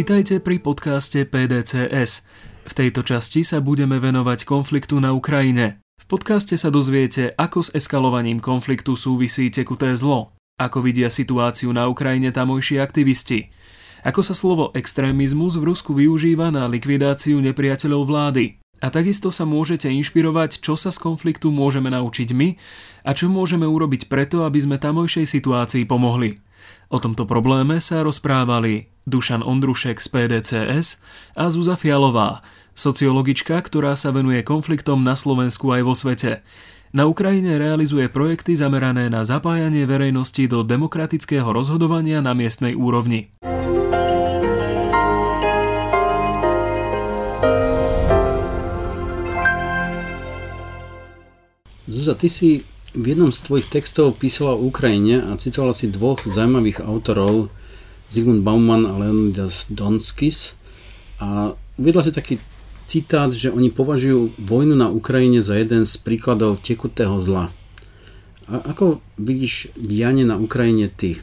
Vitajte pri podcaste PDCS. V tejto časti sa budeme venovať konfliktu na Ukrajine. V podcaste sa dozviete, ako s eskalovaním konfliktu súvisí tekuté zlo, ako vidia situáciu na Ukrajine tamojší aktivisti, ako sa slovo extrémizmus v Rusku využíva na likvidáciu nepriateľov vlády. A takisto sa môžete inšpirovať, čo sa z konfliktu môžeme naučiť my a čo môžeme urobiť preto, aby sme tamojšej situácii pomohli. O tomto probléme sa rozprávali Dušan Ondrušek z PDCS a Zuza Fialová, sociologička, ktorá sa venuje konfliktom na Slovensku aj vo svete. Na Ukrajine realizuje projekty zamerané na zapájanie verejnosti do demokratického rozhodovania na miestnej úrovni. Zuza, ty si v jednom z tvojich textov písala o Ukrajine a citovala si dvoch zaujímavých autorov, Zygmunt Bauman a Leonidas Donskis. A uvedla si taký citát, že oni považujú vojnu na Ukrajine za jeden z príkladov tekutého zla. A ako vidíš dianie na Ukrajine ty?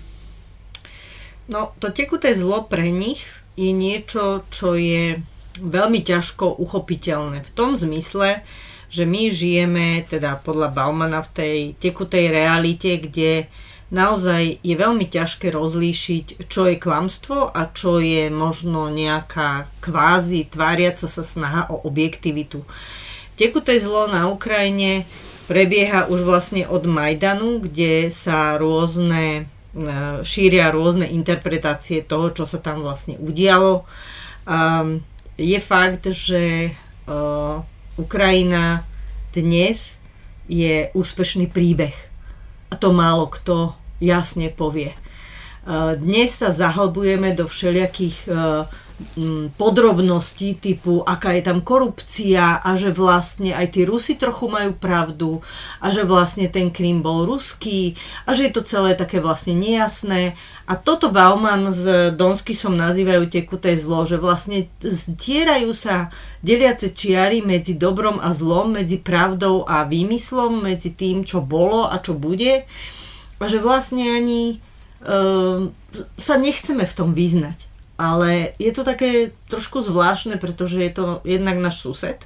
No, to tekuté zlo pre nich je niečo, čo je veľmi ťažko uchopiteľné. V tom zmysle, že my žijeme teda podľa Baumana v tej tekutej realite, kde naozaj je veľmi ťažké rozlíšiť, čo je klamstvo a čo je možno nejaká kvázi tváriaca sa snaha o objektivitu. Tekuté zlo na Ukrajine prebieha už vlastne od Majdanu, kde sa rôzne e, šíria rôzne interpretácie toho, čo sa tam vlastne udialo. je fakt, že e, Ukrajina dnes je úspešný príbeh. A to málo kto jasne povie. Dnes sa zahlbujeme do všelijakých e, podrobností typu, aká je tam korupcia a že vlastne aj tí Rusi trochu majú pravdu a že vlastne ten Krym bol ruský a že je to celé také vlastne nejasné. A toto Bauman s Donskisom nazývajú tekuté zlo, že vlastne zdierajú sa deliace čiary medzi dobrom a zlom, medzi pravdou a výmyslom, medzi tým, čo bolo a čo bude. A že vlastne ani Ehm, sa nechceme v tom vyznať. Ale je to také trošku zvláštne, pretože je to jednak náš sused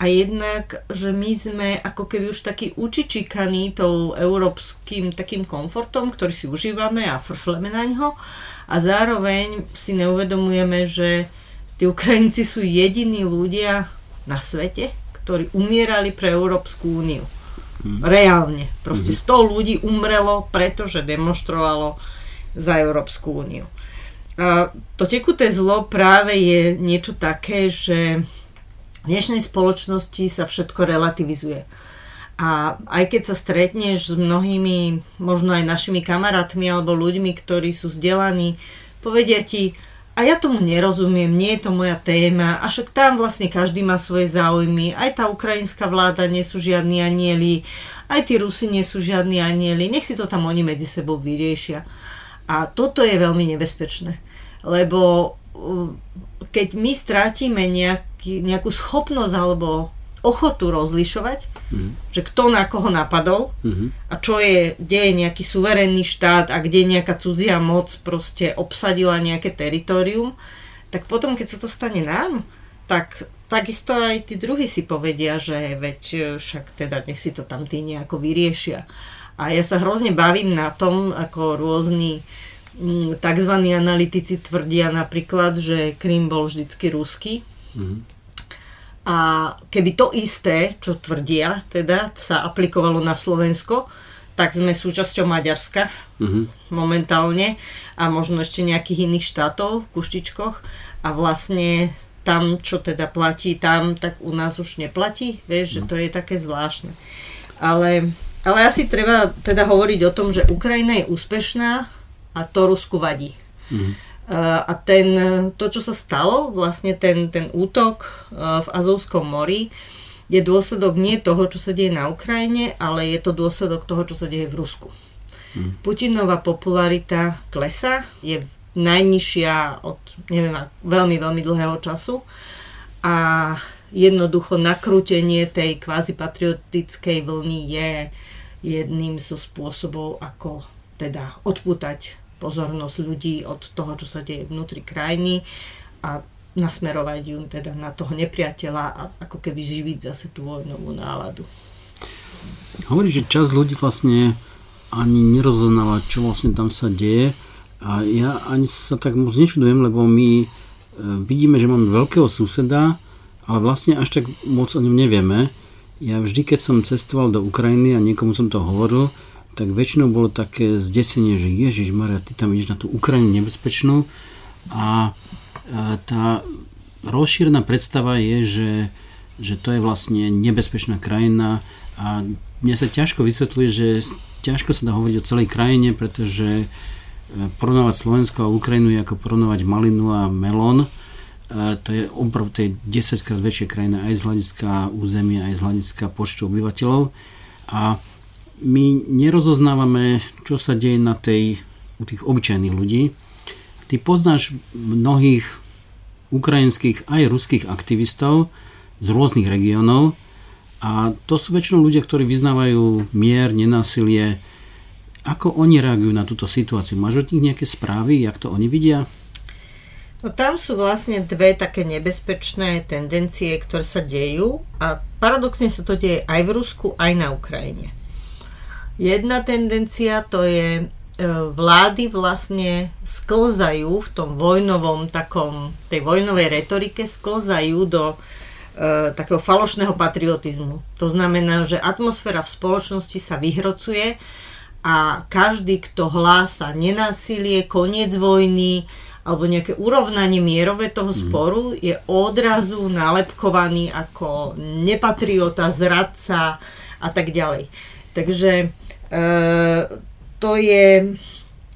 a jednak, že my sme ako keby už takí učičikaní tou európskym takým komfortom, ktorý si užívame a frfleme na ňo a zároveň si neuvedomujeme, že tí Ukrajinci sú jediní ľudia na svete, ktorí umierali pre Európsku úniu. Mm. Reálne. Proste mm 100 ľudí umrelo, pretože demonstrovalo za Európsku úniu. To tekuté zlo práve je niečo také, že v dnešnej spoločnosti sa všetko relativizuje. A aj keď sa stretneš s mnohými, možno aj našimi kamarátmi alebo ľuďmi, ktorí sú vzdelaní, povedia ti, a ja tomu nerozumiem, nie je to moja téma, a však tam vlastne každý má svoje záujmy, aj tá ukrajinská vláda nie sú žiadni anieli, aj tí Rusi nie sú žiadni anieli, nech si to tam oni medzi sebou vyriešia. A toto je veľmi nebezpečné, lebo uh, keď my strátime nejaký, nejakú schopnosť alebo ochotu rozlišovať, mm. že kto na koho napadol mm-hmm. a čo je, kde je nejaký suverénny štát a kde nejaká cudzia moc proste obsadila nejaké teritorium, tak potom, keď sa to stane nám, tak takisto aj tí druhí si povedia, že veď e, však teda nech si to tam tí nejako vyriešia. A ja sa hrozne bavím na tom, ako rôzni mm, tzv. analytici tvrdia napríklad, že Krym bol vždycky ruský. Mm-hmm a keby to isté, čo tvrdia, teda sa aplikovalo na Slovensko, tak sme súčasťou Maďarska uh-huh. momentálne a možno ešte nejakých iných štátov, kuštičkoch a vlastne tam, čo teda platí tam, tak u nás už neplatí, vieš, uh-huh. že to je také zvláštne. Ale, ale asi treba teda hovoriť o tom, že Ukrajina je úspešná a to Rusku vadí. Uh-huh. A ten, to, čo sa stalo, vlastne ten, ten útok v Azovskom mori, je dôsledok nie toho, čo sa deje na Ukrajine, ale je to dôsledok toho, čo sa deje v Rusku. Hmm. Putinová popularita klesa, je najnižšia od neviem, veľmi, veľmi dlhého času a jednoducho nakrútenie tej kvázi patriotickej vlny je jedným zo spôsobov, ako teda odputať pozornosť ľudí od toho, čo sa deje vnútri krajiny a nasmerovať ju teda na toho nepriateľa a ako keby živiť zase tú vojnovú náladu. Hovorí, že čas ľudí vlastne ani nerozoznáva, čo vlastne tam sa deje a ja ani sa tak moc nečudujem, lebo my e, vidíme, že máme veľkého suseda, ale vlastne až tak moc o ňom nevieme. Ja vždy, keď som cestoval do Ukrajiny a niekomu som to hovoril, tak väčšinou bolo také zdesenie, že Ježiš Maria, ty tam ideš na tú Ukrajinu nebezpečnú a tá rozšírená predstava je, že, že to je vlastne nebezpečná krajina a mne sa ťažko vysvetľuje, že ťažko sa dá hovoriť o celej krajine, pretože e, porovnávať Slovensko a Ukrajinu je ako porovnávať malinu a melón. E, to je obrov, to je 10 krát väčšia krajina aj z hľadiska územia, aj z hľadiska počtu obyvateľov. A my nerozoznávame, čo sa deje na tej, u tých obyčajných ľudí. Ty poznáš mnohých ukrajinských aj ruských aktivistov z rôznych regiónov a to sú väčšinou ľudia, ktorí vyznávajú mier, nenásilie. Ako oni reagujú na túto situáciu? Máš od nich nejaké správy, jak to oni vidia? No tam sú vlastne dve také nebezpečné tendencie, ktoré sa dejú a paradoxne sa to deje aj v Rusku, aj na Ukrajine. Jedna tendencia to je E, vlády vlastne sklzajú v tom vojnovom takom, tej vojnovej retorike sklzajú do e, takého falošného patriotizmu. To znamená, že atmosféra v spoločnosti sa vyhrocuje a každý, kto hlása nenásilie, koniec vojny alebo nejaké urovnanie mierové toho mhm. sporu je odrazu nalepkovaný ako nepatriota, zradca a tak ďalej. Takže to je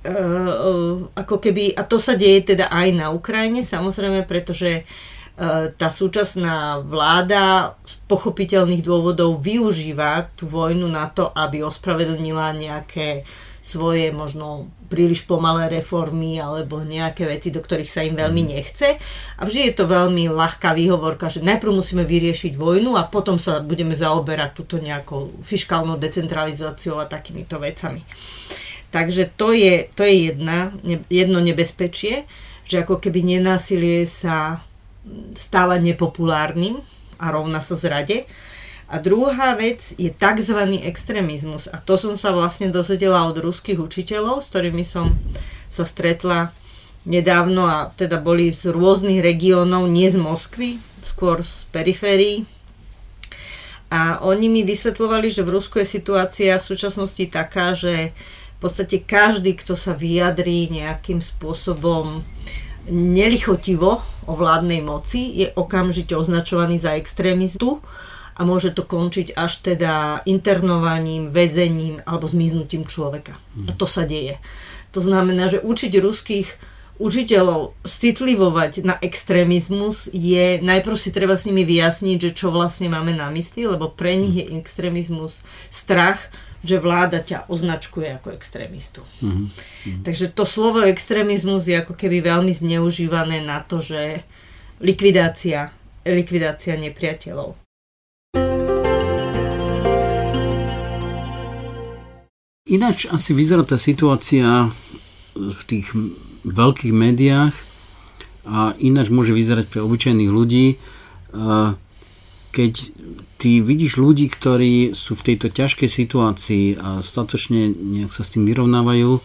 uh, ako keby, a to sa deje teda aj na Ukrajine, samozrejme, pretože uh, tá súčasná vláda z pochopiteľných dôvodov využíva tú vojnu na to, aby ospravedlnila nejaké svoje možno príliš pomalé reformy alebo nejaké veci, do ktorých sa im veľmi mhm. nechce. A vždy je to veľmi ľahká výhovorka, že najprv musíme vyriešiť vojnu a potom sa budeme zaoberať túto nejakou fiskálnou decentralizáciou a takýmito vecami. Takže to je, to je jedna, jedno nebezpečie, že ako keby nenásilie sa stáva nepopulárnym a rovná sa zrade. A druhá vec je tzv. extrémizmus. A to som sa vlastne dozvedela od ruských učiteľov, s ktorými som sa stretla nedávno a teda boli z rôznych regiónov, nie z Moskvy, skôr z periférií. A oni mi vysvetľovali, že v Rusku je situácia v súčasnosti taká, že podstate každý, kto sa vyjadrí nejakým spôsobom nelichotivo o vládnej moci, je okamžite označovaný za extrémistu a môže to končiť až teda internovaním, väzením alebo zmiznutím človeka. A to sa deje. To znamená, že učiť ruských učiteľov citlivovať na extrémizmus je, najprv si treba s nimi vyjasniť, že čo vlastne máme na mysli, lebo pre nich je extrémizmus strach že vláda ťa označkuje ako extrémistu. Mm-hmm. Takže to slovo extrémizmus je ako keby veľmi zneužívané na to, že likvidácia, likvidácia nepriateľov. Ináč asi vyzerá tá situácia v tých veľkých médiách a ináč môže vyzerať pre obyčajných ľudí, keď ty vidíš ľudí, ktorí sú v tejto ťažkej situácii a statočne nejak sa s tým vyrovnávajú,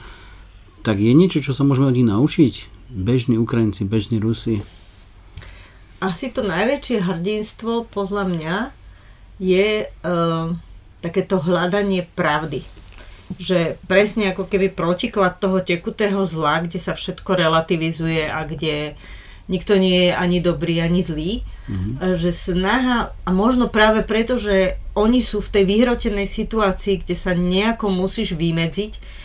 tak je niečo, čo sa môžeme od nich naučiť? Bežní Ukrajinci, bežní Rusi? Asi to najväčšie hrdinstvo podľa mňa je uh, takéto hľadanie pravdy. Že presne ako keby protiklad toho tekutého zla, kde sa všetko relativizuje a kde nikto nie je ani dobrý, ani zlý. Mm-hmm. Že snaha, a možno práve preto, že oni sú v tej vyhrotenej situácii, kde sa nejako musíš vymedziť,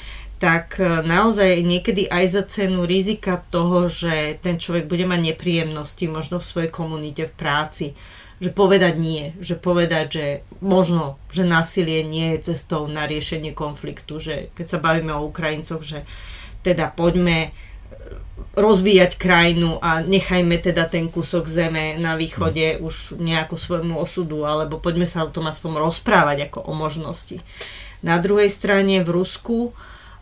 tak e, naozaj niekedy aj za cenu rizika toho, že ten človek bude mať nepríjemnosti možno v svojej komunite, v práci, že povedať nie, že povedať, že možno, že násilie nie je cestou na riešenie konfliktu, že keď sa bavíme o Ukrajincoch, že teda poďme rozvíjať krajinu a nechajme teda ten kúsok zeme na východe mm. už nejakú svojmu osudu, alebo poďme sa o tom aspoň rozprávať ako o možnosti. Na druhej strane v Rusku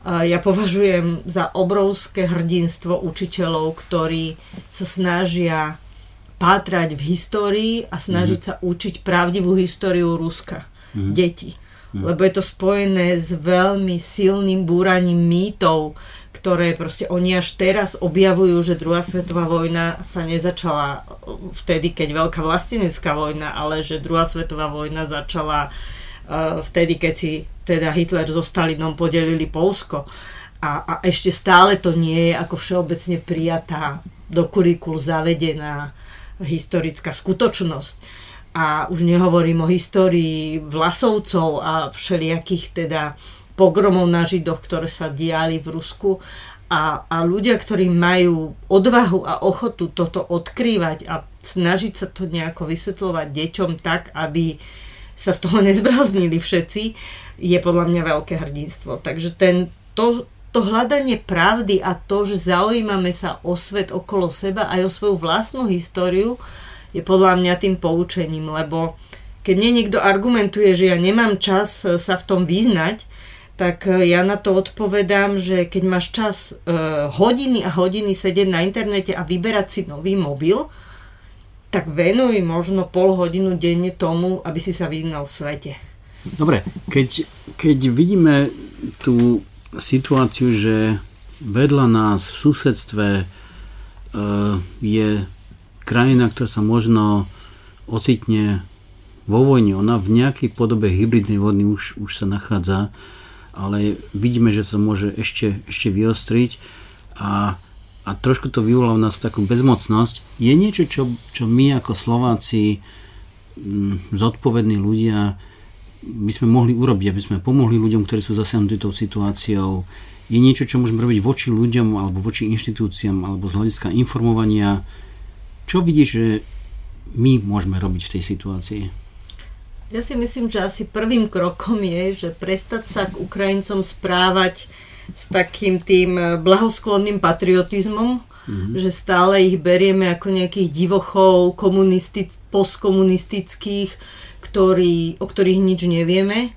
ja považujem za obrovské hrdinstvo učiteľov, ktorí sa snažia pátrať v histórii a snažiť mm. sa učiť pravdivú históriu Ruska. Mm. Detí. Mm. Lebo je to spojené s veľmi silným búraním mýtov, ktoré proste oni až teraz objavujú, že druhá svetová vojna sa nezačala vtedy, keď veľká vlastenecká vojna, ale že druhá svetová vojna začala uh, vtedy, keď si teda Hitler so Stalinom podelili Polsko. A, a ešte stále to nie je ako všeobecne prijatá do kurikul zavedená historická skutočnosť. A už nehovorím o histórii vlasovcov a všelijakých teda pogromov na Židoch, ktoré sa diali v Rusku. A, a ľudia, ktorí majú odvahu a ochotu toto odkrývať a snažiť sa to nejako vysvetľovať deťom tak, aby sa z toho nezbráznili všetci, je podľa mňa veľké hrdinstvo. Takže ten, to, to hľadanie pravdy a to, že zaujímame sa o svet okolo seba aj o svoju vlastnú históriu, je podľa mňa tým poučením, lebo keď mne niekto argumentuje, že ja nemám čas e, sa v tom vyznať, tak e, ja na to odpovedám, že keď máš čas uh, hodiny a hodiny sedieť na internete a vyberať si nový mobil, tak venuj možno pol hodinu denne tomu, aby si sa vyznal v svete. Dobre, keď, keď vidíme tú situáciu, že vedľa nás v susedstve e, je krajina, ktorá sa možno ocitne vo vojne. Ona v nejakej podobe hybridnej vojny už, už sa nachádza, ale vidíme, že to môže ešte, ešte vyostriť a, a trošku to vyvolá v nás takú bezmocnosť. Je niečo, čo, čo my ako Slováci, zodpovední ľudia, by sme mohli urobiť, aby sme pomohli ľuďom, ktorí sú zasiahnutí tou situáciou, je niečo, čo môžeme robiť voči ľuďom alebo voči inštitúciám alebo z hľadiska informovania. Čo vidíš, že my môžeme robiť v tej situácii? Ja si myslím, že asi prvým krokom je, že prestať sa k Ukrajincom správať s takým tým blahosklonným patriotizmom, mm-hmm. že stále ich berieme ako nejakých divochov komunistic, postkomunistických, ktorý, o ktorých nič nevieme.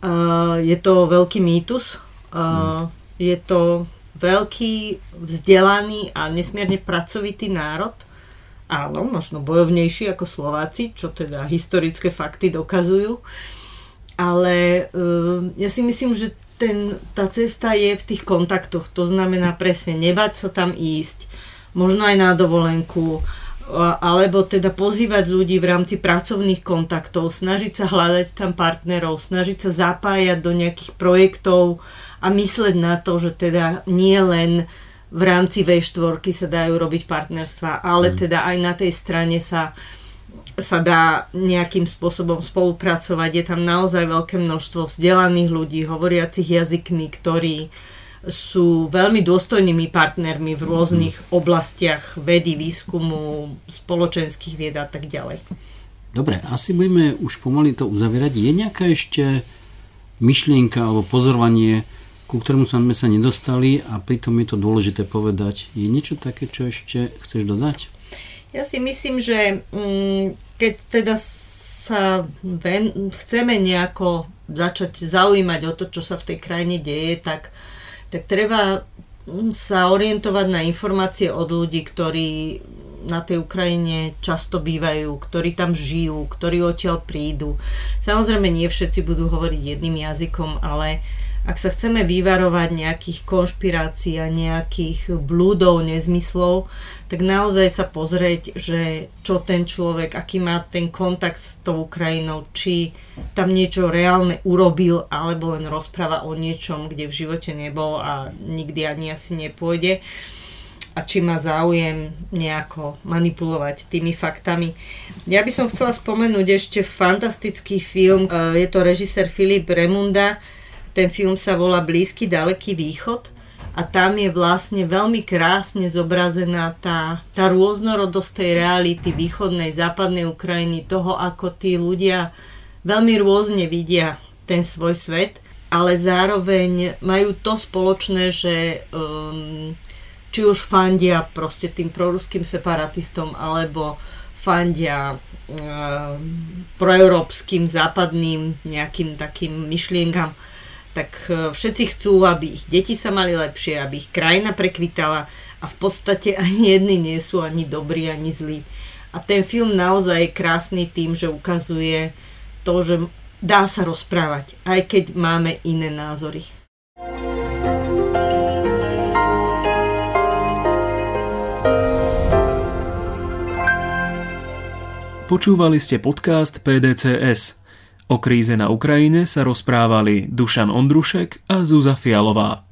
Uh, je to veľký mýtus. Uh, mm. Je to veľký, vzdelaný a nesmierne pracovitý národ. Áno, možno bojovnejší ako Slováci, čo teda historické fakty dokazujú. Ale uh, ja si myslím, že ten, tá cesta je v tých kontaktoch. To znamená presne nebať sa tam ísť, možno aj na dovolenku, alebo teda pozývať ľudí v rámci pracovných kontaktov, snažiť sa hľadať tam partnerov, snažiť sa zapájať do nejakých projektov a mysleť na to, že teda nie len v rámci V4 sa dajú robiť partnerstva, ale mm. teda aj na tej strane sa, sa dá nejakým spôsobom spolupracovať. Je tam naozaj veľké množstvo vzdelaných ľudí, hovoriacich jazykmi, ktorí uh, sú veľmi dôstojnými partnermi v rôznych oblastiach vedy, výskumu, spoločenských vied a tak ďalej. Dobre, asi budeme už pomaly to uzavierať. Je nejaká ešte myšlienka alebo pozorovanie, ku ktorému sme sa nedostali a pritom je to dôležité povedať. Je niečo také, čo ešte chceš dodať? Ja si myslím, že mm, keď teda sa ven, chceme nejako začať zaujímať o to, čo sa v tej krajine deje, tak uh, tak treba sa orientovať na informácie od ľudí, ktorí na tej Ukrajine často bývajú, ktorí tam žijú, ktorí odtiaľ prídu. Samozrejme nie všetci budú hovoriť jedným jazykom, ale uh, ak sa chceme vyvarovať nejakých konšpirácií a nejakých blúdov, nezmyslov, tak naozaj sa pozrieť, že čo ten človek, aký má ten kontakt s tou Ukrajinou, či tam niečo reálne urobil, alebo len rozpráva o niečom, kde v živote nebol a nikdy ani asi nepôjde a či má záujem nejako manipulovať tými faktami. Ja by som chcela spomenúť ešte fantastický film, je to režisér Filip Remunda, ten film sa volá Blízky ďaleký východ a tam je vlastne veľmi krásne zobrazená tá, tá rôznorodosť tej reality východnej, západnej Ukrajiny, toho, ako tí ľudia veľmi rôzne vidia ten svoj svet, ale zároveň majú to spoločné, že um, či už fandia proste tým proruským separatistom, alebo fandia um, proeurópskym, západným nejakým takým myšlienkam tak e, všetci chcú, aby ich deti sa mali lepšie, aby ich krajina prekvitala a v podstate ani jedni nie sú ani dobrí, ani zlí. A ten film naozaj je krásny tým, že ukazuje to, že dá sa rozprávať, aj keď máme iné názory. Počúvali ste podcast PDCS. O kríze na Ukrajine sa rozprávali Dušan Ondrušek a Zuza Fialová.